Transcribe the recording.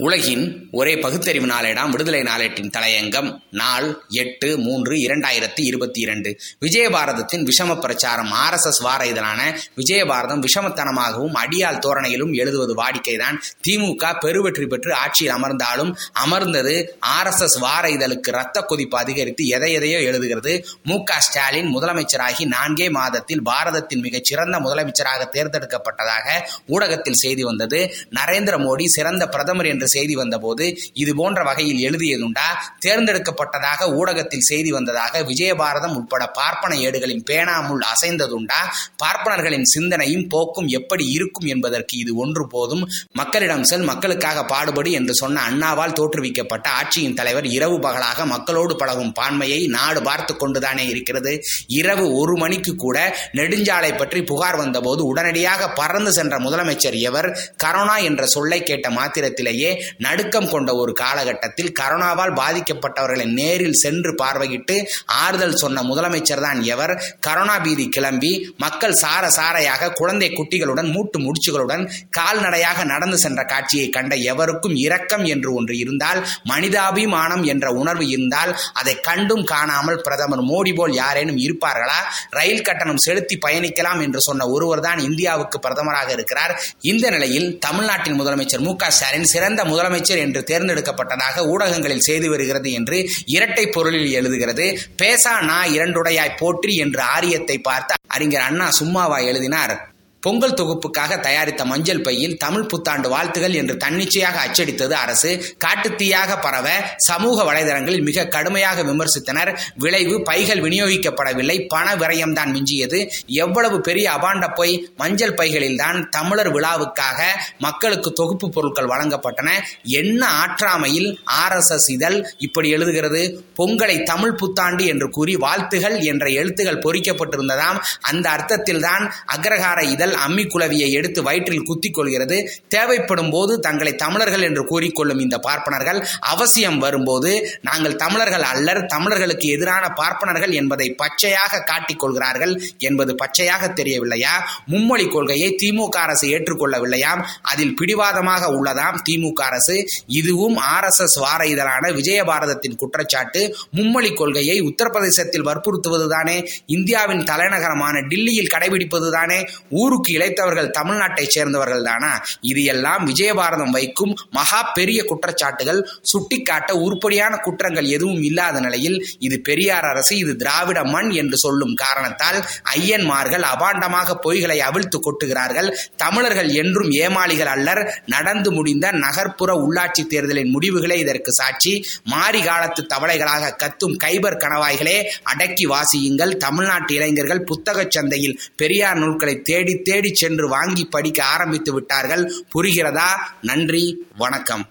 உலகின் ஒரே பகுத்தறிவு நாளேடாம் விடுதலை நாளேட்டின் தலையங்கம். நாள் எட்டு மூன்று இரண்டாயிரத்தி இருபத்தி இரண்டு. விஜயபாரதத்தின் விஷம பிரச்சாரம் ஆர் எஸ் எஸ் வார இதழான விஜயபாரதம் விஷமத்தனமாகவும் அடியால் தோரணையிலும் எழுதுவது வாடிக்கைதான். திமுக பெருவெற்றி பெற்று ஆட்சியில் அமர்ந்தாலும் அமர்ந்தது ஆர் எஸ் எஸ் வார இதழுக்கு ரத்த கொதிப்பு அதிகரித்து எதை எதையோ எழுதுகிறது. மு க ஸ்டாலின் முதலமைச்சராகி நான்கே மாதத்தில் பாரதத்தின் மிகச் சிறந்த முதலமைச்சராக தேர்ந்தெடுக்கப்பட்டதாக ஊடகத்தில் செய்தி வந்தது. நரேந்திர மோடி சிறந்த பிரதமர் என்று செய்தி வந்தபோது இது போன்ற வகையில் எழுதியதுண்டா? தேர்ந்தெடுக்கப்பட்டதாக ஊடகத்தில் செய்தி வந்ததாக விஜயபாரதம் உட்பட பார்ப்பன ஏடுகளின் பேனாமுள் அசைந்ததுண்டா? பார்ப்பனர்களின் சிந்தனையும் போக்கும் எப்படி இருக்கும் என்பதற்கு இது ஒன்று போதும். மக்களிடம் செல் மக்களுக்காக பாடுபடு என்று சொன்ன அண்ணாவால் தோற்றுவிக்கப்பட்ட ஆட்சியின் தலைவர் இரவு பகலாக மக்களோடு பழகும் பான்மையை நாடு பார்த்து கொண்டுதானே இருக்கிறது. இரவு ஒரு மணிக்கு கூட நெடுஞ்சாலை பற்றி புகார் வந்தபோது உடனடியாக பறந்து சென்ற முதலமைச்சர் எவர்? கரோனா என்ற சொல்லை கேட்ட மாத்திரத்திலேயே நடுக்கம் கொண்ட ஒரு காலகட்டத்தில் கரோனாவால் பாதிக்கப்பட்டவர்களை நேரில் சென்று பார்வையிட்டு ஆறுதல் சொன்ன முதலமைச்சர் தான் எவர். கரோனா பீதி கிளம்பி மக்கள் சார சாரையாக குழந்தை குட்டிகளுடன் மூட்டு முடிச்சுகளுடன் கால்நடையாக நடந்து சென்ற காட்சியை கண்ட எவருக்கும் இரக்கம் என்று ஒன்று இருந்தால் மனிதாபிமானம் என்ற உணர்வு இருந்தால் அதை கண்டும் காணாமல் பிரதமர் மோடி போல் யாரேனும் இருப்பார்களா? ரயில் கட்டணம் செலுத்தி பயணிக்கலாம் என்று சொன்ன ஒருவர் தான் இந்தியாவுக்கு பிரதமராக இருக்கிறார். இந்த நிலையில் தமிழ்நாட்டின் முதலமைச்சர் மு க ஸ்டாலின் சிறந்த முதலமைச்சர் என்று தேர்ந்தெடுக்கப்பட்டதாக ஊடகங்களில் செய்து வருகிறது என்று இரட்டை பொருளில் எழுதுகிறது. பேசா நா இரண்டுடையாய் போற்றி என்று ஆரியத்தை பார்த்து அறிஞர் அண்ணா சும்மாவா எழுதினார். பொங்கல் தொகுப்புக்காக தயாரித்த மஞ்சள் பையில் தமிழ் புத்தாண்டு வாழ்த்துகள் என்று தன்னிச்சையாக அச்சடித்தது அரசு. காட்டுத்தீயாக பரவ சமூக வலைதளங்களில் மிக கடுமையாக விமர்சித்தனர். விளைவு பைகள் விநியோகிக்கப்படவில்லை. பண விரயம்தான் மிஞ்சியது. எவ்வளவு பெரிய அபாண்ட போய். மஞ்சள் பைகளில் தான் தமிழர் விழாவுக்காக மக்களுக்கு தொகுப்பு பொருட்கள் வழங்கப்பட்டன. என்ன ஆற்றாமையில் ஆர் எஸ் எஸ் இதழ் இப்படி எழுதுகிறது? பொங்கலை தமிழ் புத்தாண்டு என்று கூறி வாழ்த்துகள் என்ற எழுத்துகள் பொறிக்கப்பட்டிருந்ததாம். அந்த அர்த்தத்தில் தான் அக்ரஹார இதழ் அம்மி குலவியை எடுத்து வயிற்றில் குத்திக் கொள்கிறது. தேவைப்படும் போது தங்களை தமிழர்கள் என்று கூறிக்கொள்ளும் இந்த பார்ப்பனர்கள் அவசியம் வரும்போது நாங்கள் தமிழர்கள் அல்லர் தமிழர்களுக்கு எதிரான பார்ப்பனர்கள் என்பதை பச்சையாக காட்டிக் கொள்கிறார்கள் என்பது பச்சையாக தெரியவில்லையா? மும்மொழி கொள்கையை திமுக அரசு ஏற்றுக்கொள்ளவில்லையாம் அதில் பிடிவாதமாக உள்ளதாம் திமுக அரசு. இதுவும் ஆர் எஸ் எஸ் வார இதழான விஜயபாரதத்தின் குற்றச்சாட்டு. மும்மொழி கொள்கையை உத்தரப்பிரதேசத்தில் வற்புறுத்துவதுதானே? இந்தியாவின் தலைநகரமான டில்லியில் கடைபிடிப்பதுதானே? ஊருக்கு இழைத்தவர்கள் தமிழ்நாட்டைச் சேர்ந்தவர்கள் தானா இது எல்லாம் விஜயபாரதம் வைக்கும் மகா பெரிய குற்றச்சாட்டுகள் சுட்டிக்காட்ட உருப்படியான குற்றங்கள் எதுவும் இல்லாத நிலையில் இது பெரியார் அரசு இது திராவிட மண் என்று சொல்லும் காரணத்தால் ஐயன்மார்கள் அபாண்டமாக பொய்களை அவிழ்த்து கொட்டுகிறார்கள். தமிழர்கள் என்றும் ஏமாளிகள் அல்லர். நடந்து முடிந்த நகர்ப்புற உள்ளாட்சி தேர்தலின் முடிவுகளே இதற்கு சாட்சி. மாறி காலத்து தவளைகளாக கத்தும் கைபர் கணவாய்களே அடக்கி வாசியுங்கள். தமிழ்நாட்டு இளைஞர்கள் புத்தகச் சந்தையில் பெரியார் நூல்களை தேடி தேடி சென்று வாங்கி படிக்க ஆரம்பித்து விட்டார்கள். புரிகிறதா? நன்றி வணக்கம்.